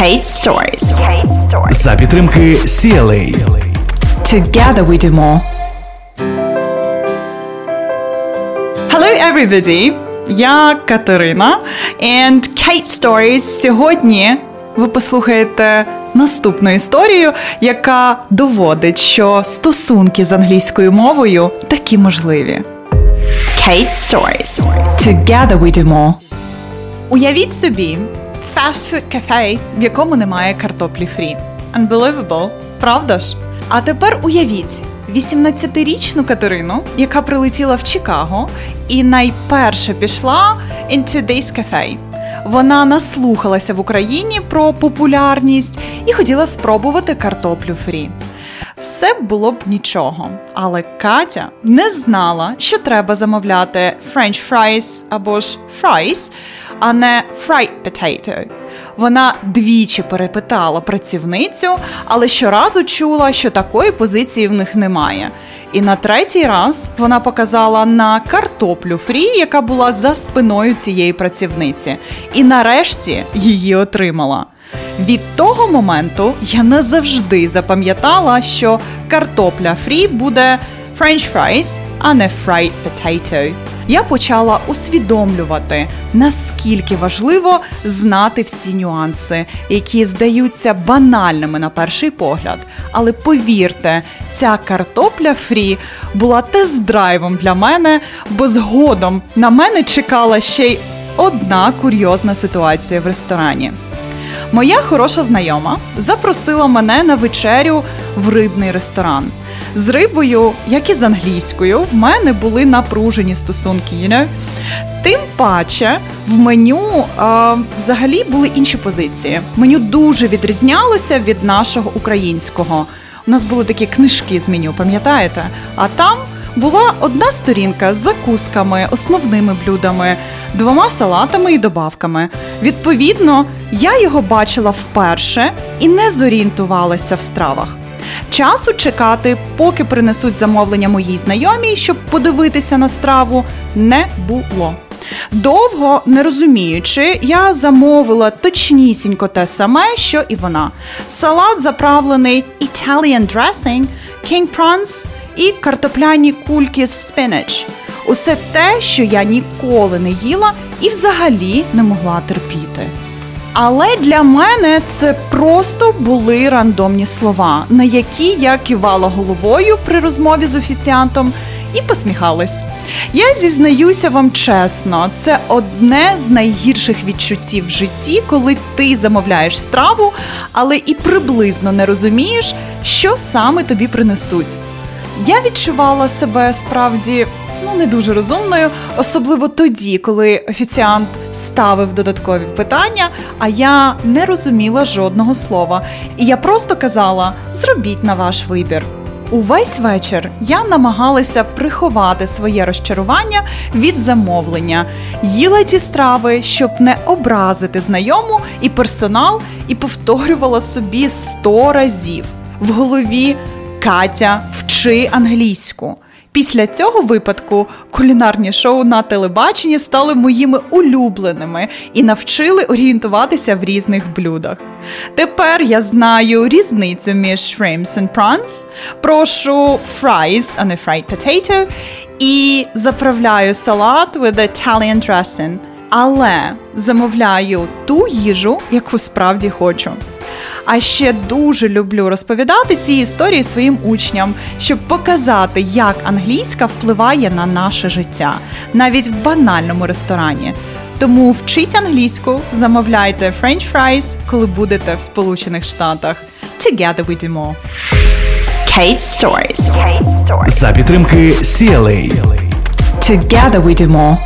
Kate Stories. За підтримки CLA. Together we do more. Hello everybody! Я Катерина and Kate Stories. Сьогодні ви послухаєте наступну історію, яка доводить, що стосунки з англійською мовою такі можливі. Kate Stories. Together we do more. Уявіть собі фастфуд кафе, в якому немає картоплі фрі. Unbelievable, правда ж? А тепер уявіть 18-річну Катерину, яка прилетіла в Чикаго і найперше пішла into this cafe. Вона наслухалася в Україні про популярність і хотіла спробувати картоплю фрі. Все було б нічого, але Катя не знала, що треба замовляти french fries або ж fries, а не fried potato. Вона двічі перепитала працівницю, але щоразу чула, що такої позиції в них немає. І на третій раз вона показала на картоплю фрі, яка була за спиною цієї працівниці, і нарешті її отримала. Від того моменту я назавжди запам'ятала, що картопля фрі буде french fries, а не fried potato. Я почала усвідомлювати, наскільки важливо знати всі нюанси, які здаються банальними на перший погляд. Але повірте, ця картопля фрі була тест-драйвом для мене, бо згодом на мене чекала ще й одна курйозна ситуація в ресторані. Моя хороша знайома запросила мене на вечерю в рибний ресторан. З рибою, як і з англійською, в мене були напружені стосунки. You know? Тим паче в меню а, взагалі були інші позиції. Меню дуже відрізнялося від нашого українського. У нас були такі книжки з меню, пам'ятаєте? А там була одна сторінка з закусками, основними блюдами, двома салатами і добавками. Відповідно, я його бачила вперше і не зорієнтувалася в стравах. Часу чекати, поки принесуть замовлення моїй знайомій, щоб подивитися на страву, не було. Довго не розуміючи, я замовила точнісінько те саме, що і вона. Салат заправлений Italian dressing, king prawns і картопляні кульки з spinach. Усе те, що я ніколи не їла і взагалі не могла терпіти. Але для мене це просто були рандомні слова, на які я кивала головою при розмові з офіціантом і посміхалась. Я зізнаюся вам чесно, це одне з найгірших відчуттів в житті, коли ти замовляєш страву, але і приблизно не розумієш, що саме тобі принесуть. Я відчувала себе справді ну не дуже розумною, особливо тоді, коли офіціант ставив додаткові питання, а я не розуміла жодного слова. І я просто казала: зробіть на ваш вибір. Увесь вечір я намагалася приховати своє розчарування від замовлення, їла ці страви, щоб не образити знайому і персонал, і повторювала собі сто разів в голові Катя вчи англійську. Після цього випадку кулінарні шоу на телебаченні стали моїми улюбленими і навчили орієнтуватися в різних блюдах. Тепер я знаю різницю між shrimps and prawns, прошу fries, а не fried potato, і заправляю салат with Italian dressing. Але замовляю ту їжу, яку справді хочу. А ще дуже люблю розповідати ці історії своїм учням, щоб показати, як англійська впливає на наше життя, навіть в банальному ресторані. Тому вчіть англійську, замовляйте french fries, коли будете в Сполучених Штатах. Together we do more. Kate Stories. За підтримки CLA. Together we do more.